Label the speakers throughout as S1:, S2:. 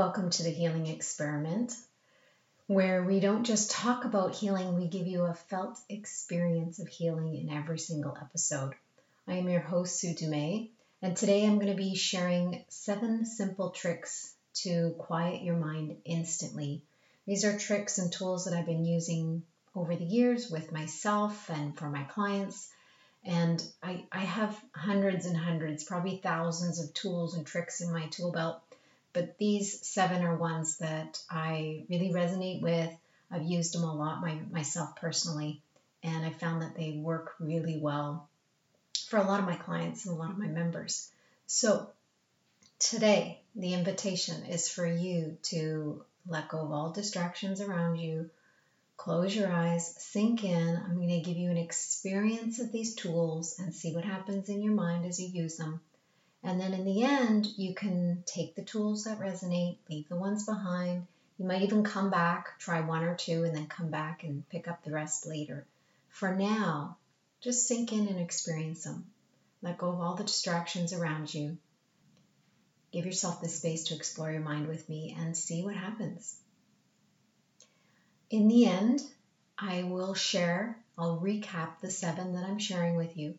S1: Welcome to the Healing Experiment, where we don't just talk about healing, we give you a felt experience of healing in every single episode. I am your host, Sue Dumais, and today I'm going to be sharing seven simple tricks to quiet your mind instantly. These are tricks and tools that I've been using over the years with myself and for my clients and I, I have hundreds and hundreds, probably thousands of tools and tricks in my tool belt. But these seven are ones that I really resonate with. I've used them a lot my, myself personally, and I found that they work really well for a lot of my clients and a lot of my mm-hmm. members. So, today, the invitation is for you to let go of all distractions around you, Close your eyes, sink in. I'm going to give you an experience of these tools and see what happens in your mind as you use them. And then in the end, you can take the tools that resonate, leave the ones behind. You might even come back, try one or two, and then come back and pick up the rest later. For now, just sink in and experience them. Let go of all the distractions around you. Give yourself the space to explore your mind with me and see what happens in the end, I will share, I'll recap the seven that I'm sharing with you.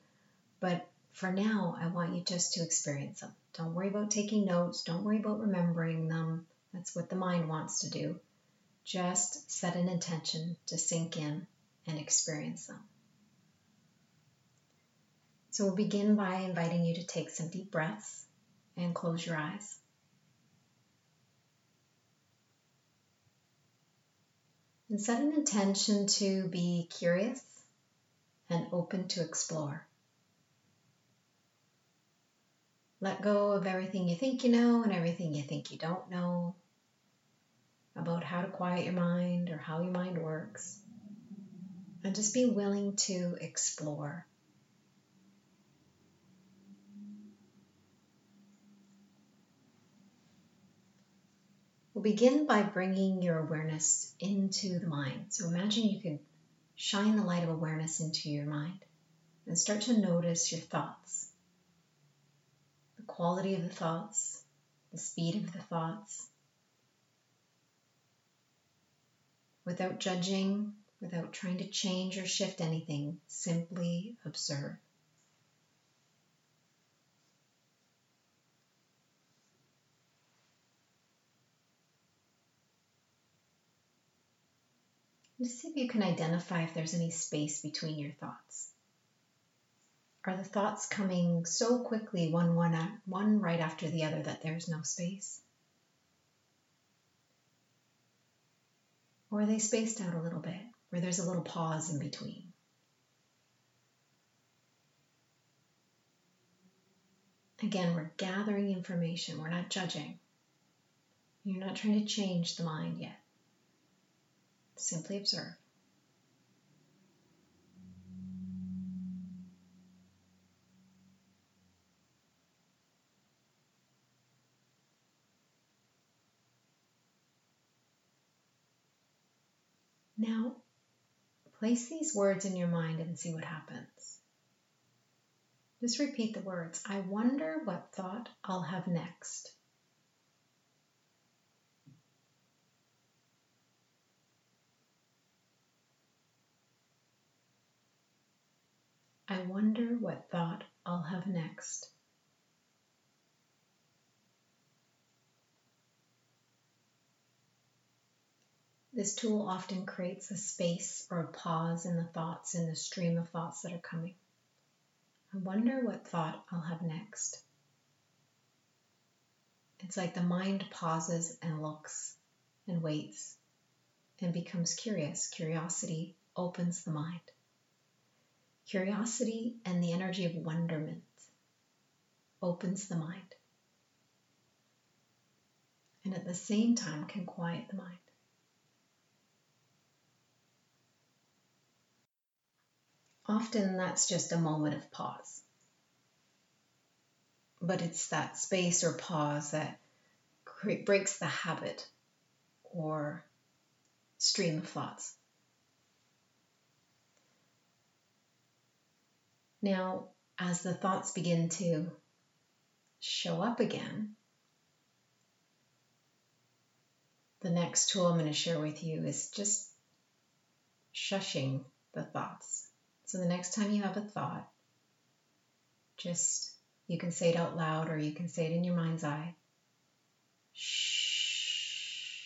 S1: But for now, I want you just to experience them. Don't worry about taking notes, don't worry about remembering them. That's what the mind wants to do. Just set an intention to sink in and experience them. So we'll begin by inviting you to take some deep breaths and close your eyes. and set an intention to be curious and open to explore. Let go of everything you think you know and everything you think you don't know about how to quiet your mind or how your mind works. And just be willing to explore. We'll begin by bringing your awareness into the mind. So imagine you could shine the light of awareness into your mind and start to notice your thoughts, quality of the thoughts, the speed of the thoughts. Without judging, without trying to change or shift anything, simply observe. Just see if you can identify if there's any space between your thoughts. Are the thoughts coming so quickly, one, one, one right after the other, that there's no space? Or are they spaced out a little bit, where there's a little pause in between? Again, we're gathering information, we're not judging. You're not trying to change the mind yet. Simply observe. Now, place these words in your mind and see what happens. Just repeat the words. I wonder what thought I'll have next. I wonder what thought I'll have next. This tool often creates a space or a pause in the thoughts, in the stream of thoughts that are coming. I wonder what thought I'll have next. It's like the mind pauses and looks and waits and becomes curious. Curiosity opens the mind curiosity and the energy of wonderment opens the mind and at the same time can quiet the mind. Often that's just a moment of pause. But it's that space or pause that breaks the habit or stream of thoughts. Now, as the thoughts begin to show up again, the next tool I'm going to share with you is just shushing the thoughts. So the next time you have a thought, just you can say it out loud or you can say it in your mind's eye. Shh.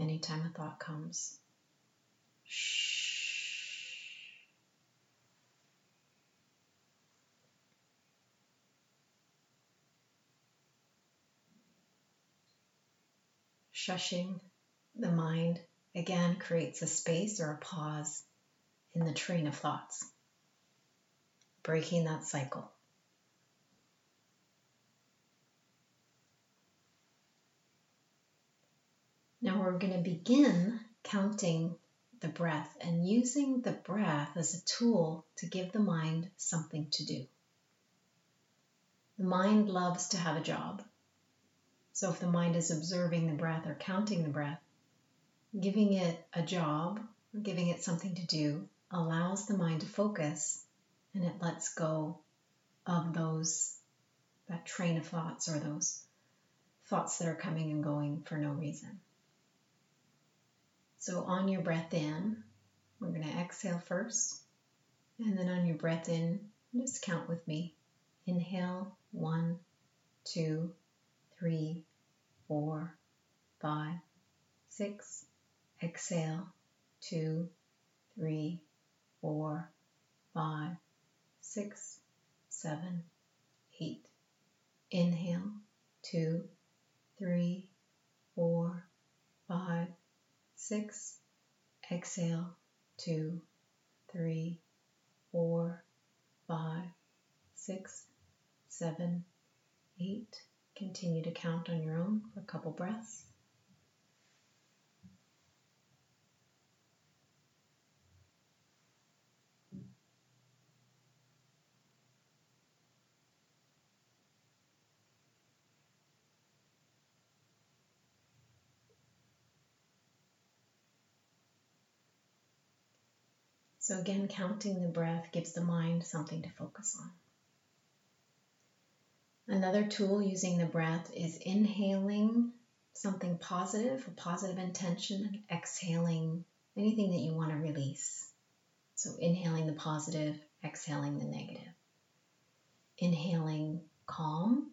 S1: Anytime a thought comes, shh. Shushing the mind again creates a space or a pause in the train of thoughts, breaking that cycle. Now we're going to begin counting the breath and using the breath as a tool to give the mind something to do. The mind loves to have a job. So if the mind is observing the breath or counting the breath, giving it a job, giving it something to do, allows the mind to focus and it lets go of those, that train of thoughts or those thoughts that are coming and going for no reason. So on your breath in, we're going to exhale first. And then on your breath in, just count with me. Inhale, one, two, three, four, five, six. Exhale, two, three, four, five, six, seven, eight. Inhale, two, three, four, five, six. Exhale, two, three, four, five, six, seven, eight. Continue to count on your own for a couple breaths. So, again, counting the breath gives the mind something to focus on. Another tool using the breath is inhaling something positive, a positive intention, exhaling anything that you want to release. So, inhaling the positive, exhaling the negative. Inhaling calm.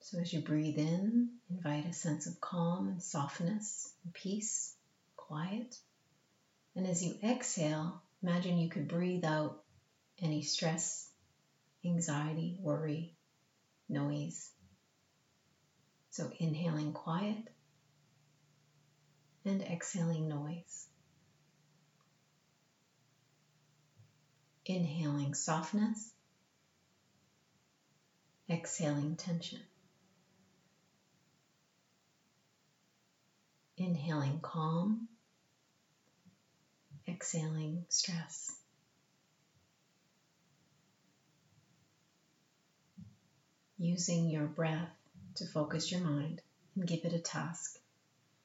S1: So, as you breathe in, invite a sense of calm and softness and peace, quiet. And as you exhale, imagine you could breathe out any stress, anxiety, worry, noise. So inhaling quiet and exhaling noise. Inhaling softness, exhaling tension. Inhaling calm, exhaling stress. using your breath to focus your mind and give it a task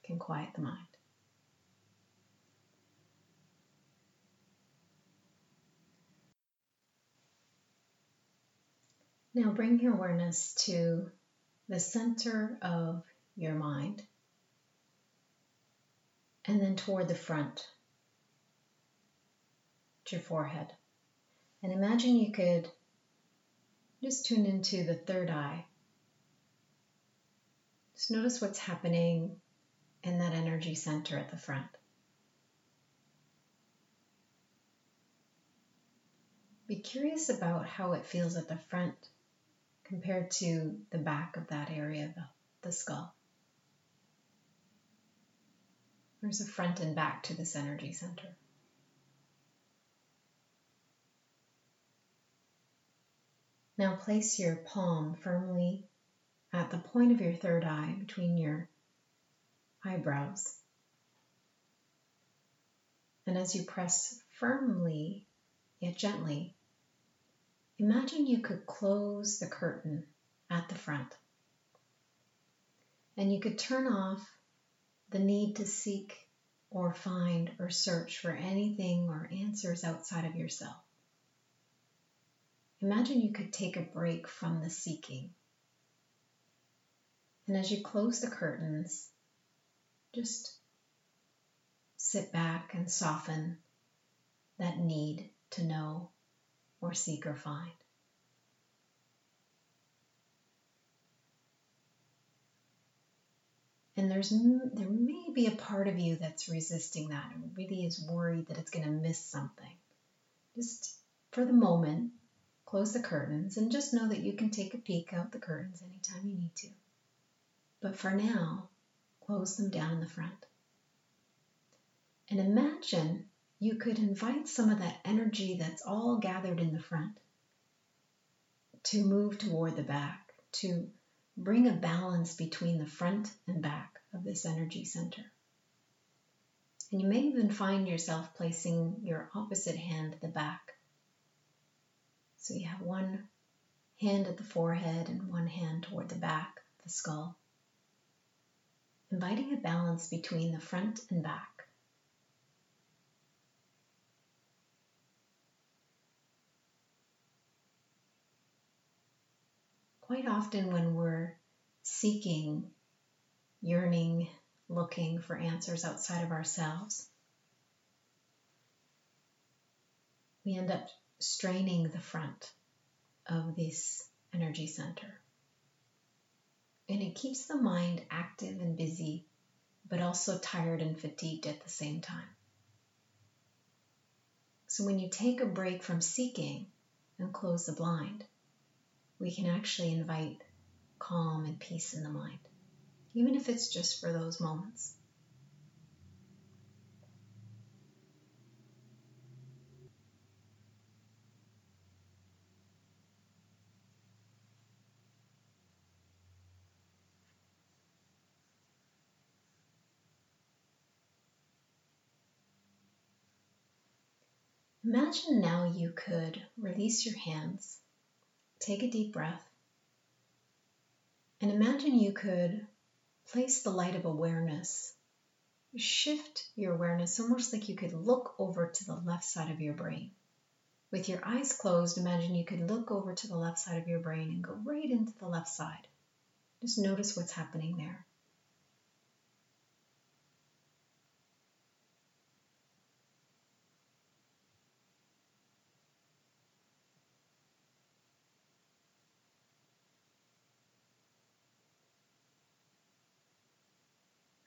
S1: can quiet the mind. Now bring your awareness to the center of your mind and then toward the front, to your forehead. And imagine you could just tune into the third eye. Just notice what's happening in that energy center at the front. Be curious about how it feels at the front compared to the back of that area, the, the skull. There's a front and back to this energy center. Now place your palm firmly at the point of your third eye between your eyebrows. And as you press firmly yet gently, imagine you could close the curtain at the front. And you could turn off the need to seek or find or search for anything or answers outside of yourself. Imagine you could take a break from the seeking And as you close the curtains, just sit back and soften that need to know or seek or find. And there's there may be a part of you that's resisting that and really is worried that it's going to miss something. Just for the moment, close the curtains and just know that you can take a peek out the curtains anytime you need to. But for now, close them down in the front. And imagine you could invite some of that energy that's all gathered in the front to move toward the back, to bring a balance between the front and back of this energy center. And you may even find yourself placing your opposite hand at the back so you have one hand at the forehead and one hand toward the back of the skull. Inviting a balance between the front and back. Quite often, when we're seeking, yearning, looking for answers outside of ourselves, we end up straining the front of this energy center. And it keeps the mind active and busy, but also tired and fatigued at the same time. So when you take a break from seeking and close the blind, we can actually invite calm and peace in the mind, even if it's just for those moments. Imagine now you could release your hands, take a deep breath, and imagine you could place the light of awareness, shift your awareness almost like you could look over to the left side of your brain. With your eyes closed, imagine you could look over to the left side of your brain and go right into the left side. Just notice what's happening there.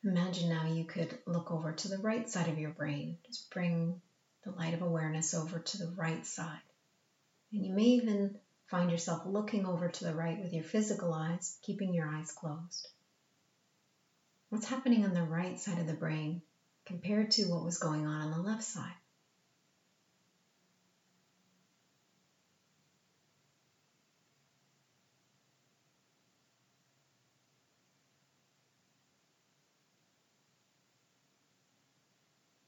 S1: Imagine now you could look over to the right side of your brain. Just bring the light of awareness over to the right side. And you may even find yourself looking over to the right with your physical eyes, keeping your eyes closed. What's happening on the right side of the brain compared to what was going on on the left side?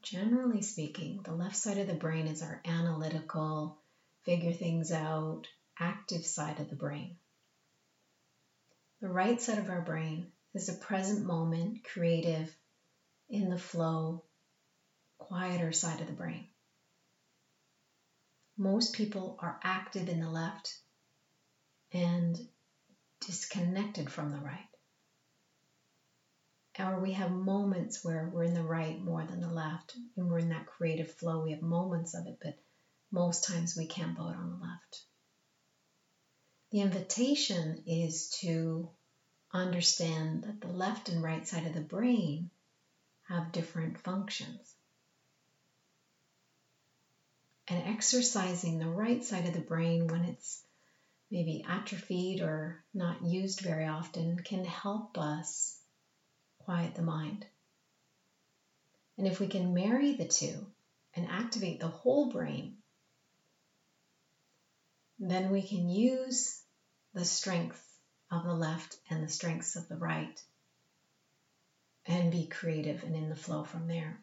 S1: Generally speaking, the left side of the brain is our analytical, figure things out, active side of the brain. The right side of our brain is the present moment, creative, in the flow, quieter side of the brain. Most people are active in the left and disconnected from the right or we have moments where we're in the right more than the left and we're in that creative flow we have moments of it but most times we can't vote on the left. The invitation is to understand that the left and right side of the brain have different functions. And exercising the right side of the brain when it's maybe atrophied or not used very often can help us quiet the mind. And if we can marry the two and activate the whole brain, then we can use the strength of the left and the strengths of the right and be creative and in the flow from there.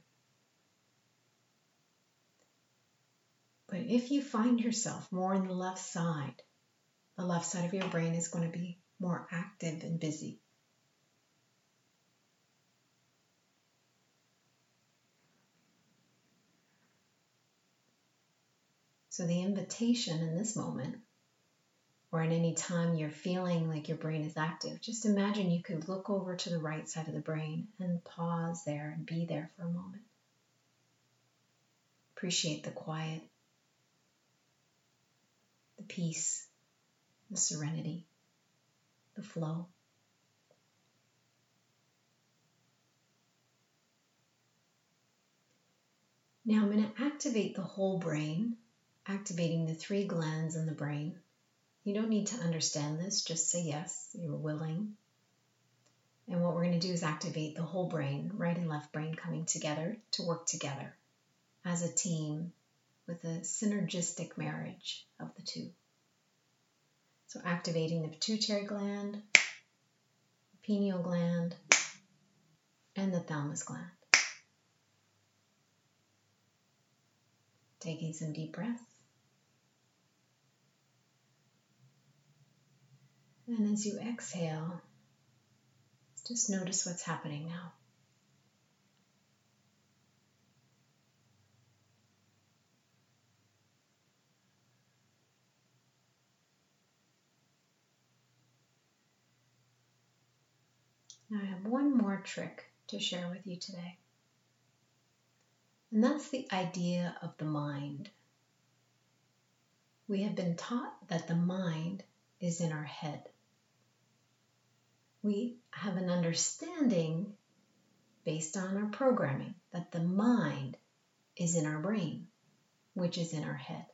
S1: But if you find yourself more in the left side, the left side of your brain is going to be more active and busy. So the invitation in this moment or at any time you're feeling like your brain is active, just imagine you could look over to the right side of the brain and pause there and be there for a moment. Appreciate the quiet, the peace, the serenity, the flow. Now I'm going to activate the whole brain, activating the three glands in the brain you don't need to understand this, just say yes, you're willing. And what we're going to do is activate the whole brain, right and left brain coming together to work together as a team with a synergistic marriage of the two. So, activating the pituitary gland, pineal gland, and the thalamus gland. Taking some deep breaths. And as you exhale, just notice what's happening now. Now, I have one more trick to share with you today. And that's the idea of the mind. We have been taught that the mind is in our head we have an understanding based on our programming that the mind is in our brain, which is in our head.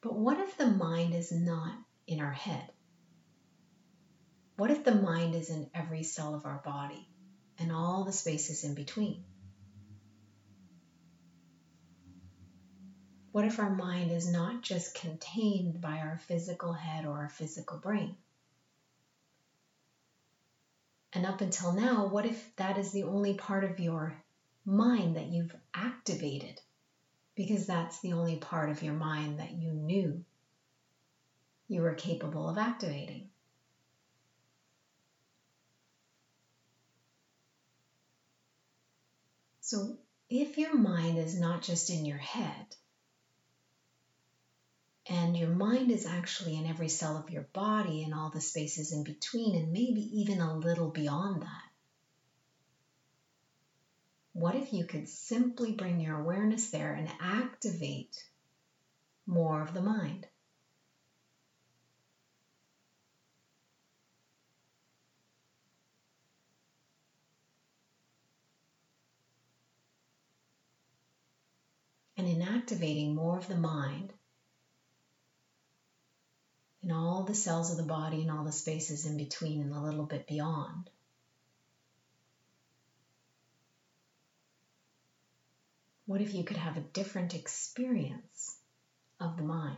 S1: But what if the mind is not in our head? What if the mind is in every cell of our body and all the spaces in between? What if our mind is not just contained by our physical head or our physical brain? And up until now, what if that is the only part of your mind that you've activated? Because that's the only part of your mind that you knew you were capable of activating. So, if your mind is not just in your head, and your mind is actually in every cell of your body and all the spaces in between, and maybe even a little beyond that. What if you could simply bring your awareness there and activate more of the mind? And in activating more of the mind, and all the cells of the body and all the spaces in between and a little bit beyond. What if you could have a different experience of the mind?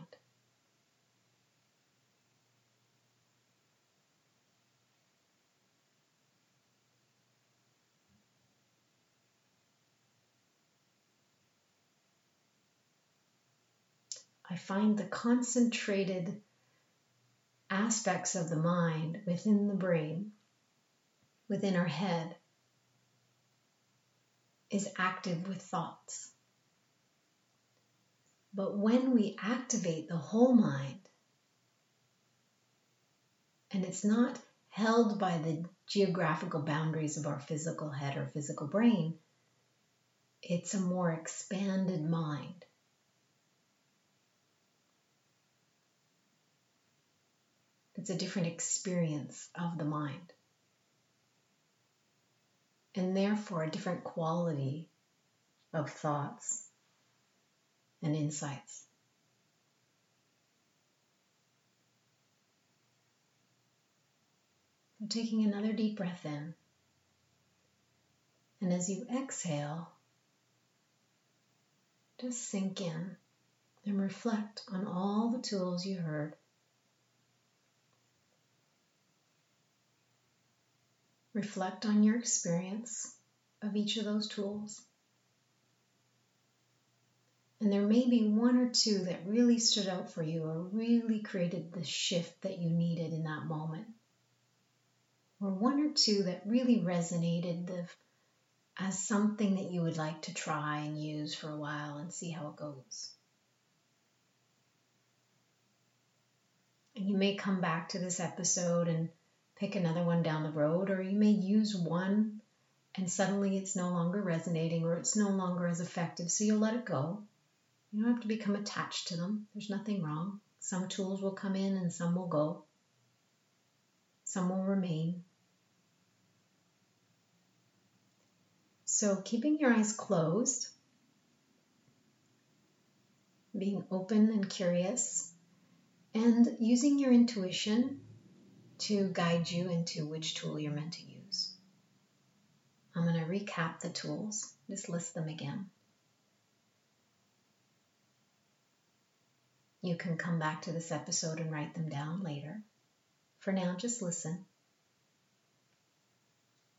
S1: I find the concentrated aspects of the mind within the brain, within our head, is active with thoughts. But when we activate the whole mind, and it's not held by the geographical boundaries of our physical head or physical brain, it's a more expanded mind. It's a different experience of the mind. And therefore, a different quality of thoughts and insights. So taking another deep breath in. And as you exhale, just sink in and reflect on all the tools you heard Reflect on your experience of each of those tools. And there may be one or two that really stood out for you or really created the shift that you needed in that moment. Or one or two that really resonated the, as something that you would like to try and use for a while and see how it goes. And you may come back to this episode and pick another one down the road, or you may use one and suddenly it's no longer resonating or it's no longer as effective, so you'll let it go. You don't have to become attached to them, there's nothing wrong. Some tools will come in and some will go, some will remain. So, keeping your eyes closed, being open and curious, and using your intuition to guide you into which tool you're meant to use. I'm going to recap the tools, just list them again. You can come back to this episode and write them down later. For now, just listen.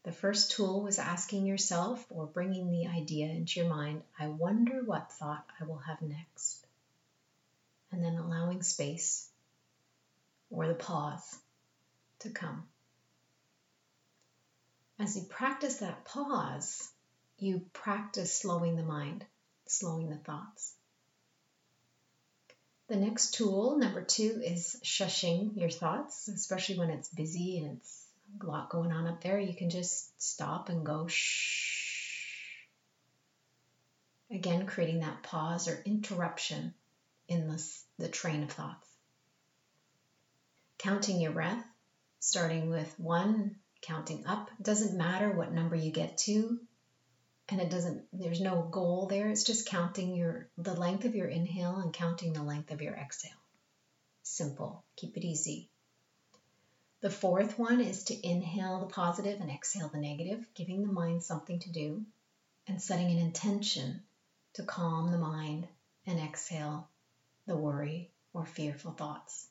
S1: The first tool was asking yourself or bringing the idea into your mind I wonder what thought I will have next. And then allowing space or the pause to come. As you practice that pause, you practice slowing the mind, slowing the thoughts. The next tool, number two, is shushing your thoughts, especially when it's busy and it's a lot going on up there. You can just stop and go shh. Again, creating that pause or interruption in the, the train of thoughts. Counting your breath, starting with one, counting up. It doesn't matter what number you get to, and it doesn't there's no goal there. It's just counting your the length of your inhale and counting the length of your exhale. Simple. Keep it easy. The fourth one is to inhale the positive and exhale the negative giving the mind something to do and setting an intention to calm the mind and exhale the worry or fearful thoughts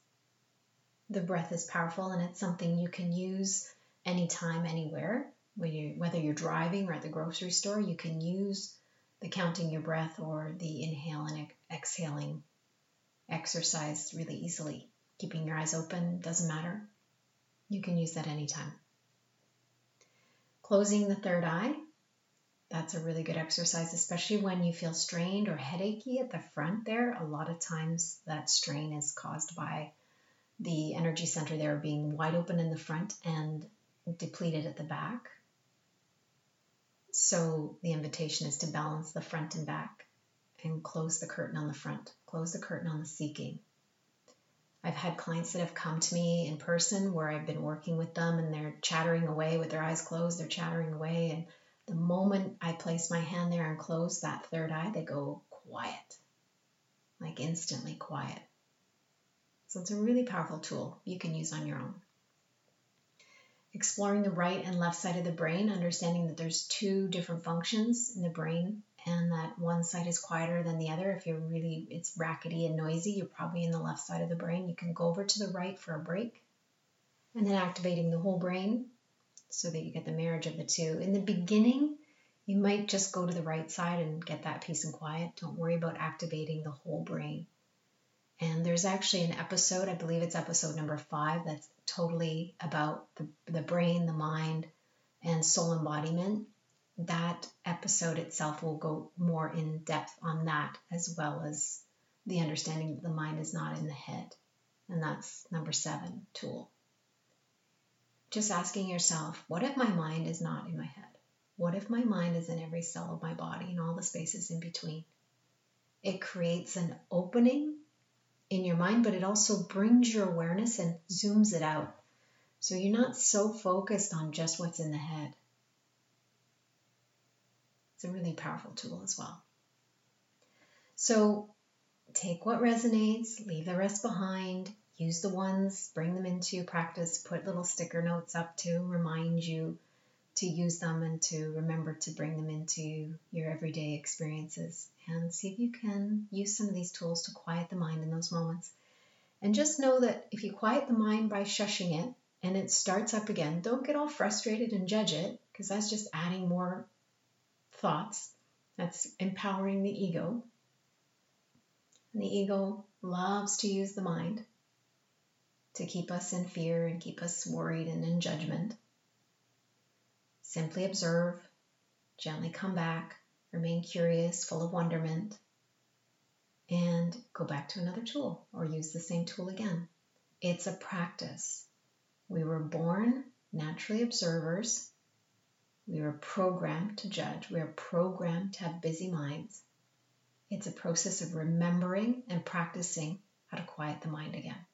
S1: the breath is powerful and it's something you can use anytime anywhere you whether you're driving or at the grocery store, you can use the counting your breath or the inhale and exhaling exercise really easily. Keeping your eyes open doesn't matter. You can use that anytime. Closing the third eye. That's a really good exercise, especially when you feel strained or headachy at the front there. A lot of times that strain is caused by the energy center there being wide open in the front and depleted at the back. So the invitation is to balance the front and back and close the curtain on the front, close the curtain on the seeking. I've had clients that have come to me in person where I've been working with them and they're chattering away with their eyes closed, they're chattering away. And the moment I place my hand there and close that third eye, they go quiet, like instantly quiet. So it's a really powerful tool you can use on your own exploring the right and left side of the brain, understanding that there's two different functions in the brain and that one side is quieter than the other. If you're really, it's rackety and noisy, you're probably in the left side of the brain. You can go over to the right for a break and then activating the whole brain so that you get the marriage of the two. In the beginning, you might just go to the right side and get that peace and quiet. Don't worry about activating the whole brain. And there's actually an episode, I believe it's episode number five, that's totally about the, the brain, the mind, and soul embodiment. That episode itself will go more in depth on that as well as the understanding that the mind is not in the head. And that's number seven tool. Just asking yourself, what if my mind is not in my head? What if my mind is in every cell of my body and all the spaces in between? It creates an opening in your mind, but it also brings your awareness and zooms it out. So you're not so focused on just what's in the head. It's a really powerful tool as well. So take what resonates, leave the rest behind, use the ones, bring them into practice, put little sticker notes up to remind you to use them and to remember to bring them into your everyday experiences and see if you can use some of these tools to quiet the mind in those moments. And just know that if you quiet the mind by shushing it and it starts up again, don't get all frustrated and judge it because that's just adding more thoughts. That's empowering the ego. And the ego loves to use the mind to keep us in fear and keep us worried and in judgment. Simply observe, gently come back, remain curious, full of wonderment, and go back to another tool or use the same tool again. It's a practice. We were born naturally observers. We were programmed to judge. We are programmed to have busy minds. It's a process of remembering and practicing how to quiet the mind again.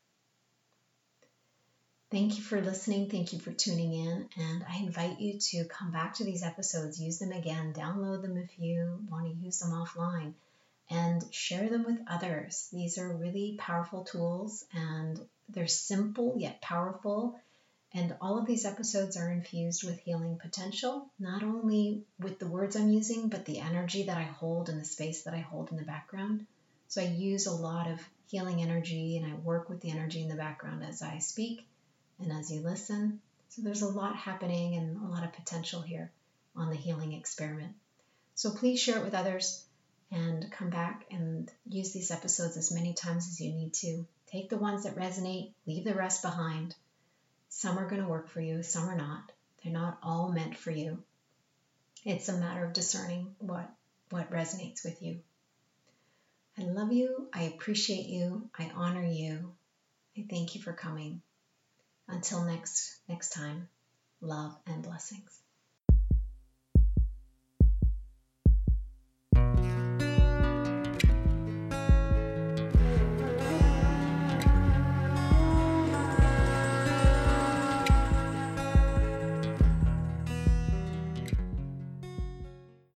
S1: Thank you for listening. Thank you for tuning in. And I invite you to come back to these episodes, use them again, download them if you want to use them offline, and share them with others. These are really powerful tools and they're simple yet powerful. And all of these episodes are infused with healing potential, not only with the words I'm using, but the energy that I hold and the space that I hold in the background. So I use a lot of healing energy and I work with the energy in the background as I speak and as you listen. So there's a lot happening and a lot of potential here on the healing experiment. So please share it with others and come back and use these episodes as many times as you need to. Take the ones that resonate, leave the rest behind. Some are going to work for you, some are not. They're not all meant for you. It's a matter of discerning what what resonates with you. I love you. I appreciate you. I honor you. I thank you for coming. Until next next time, love and blessings.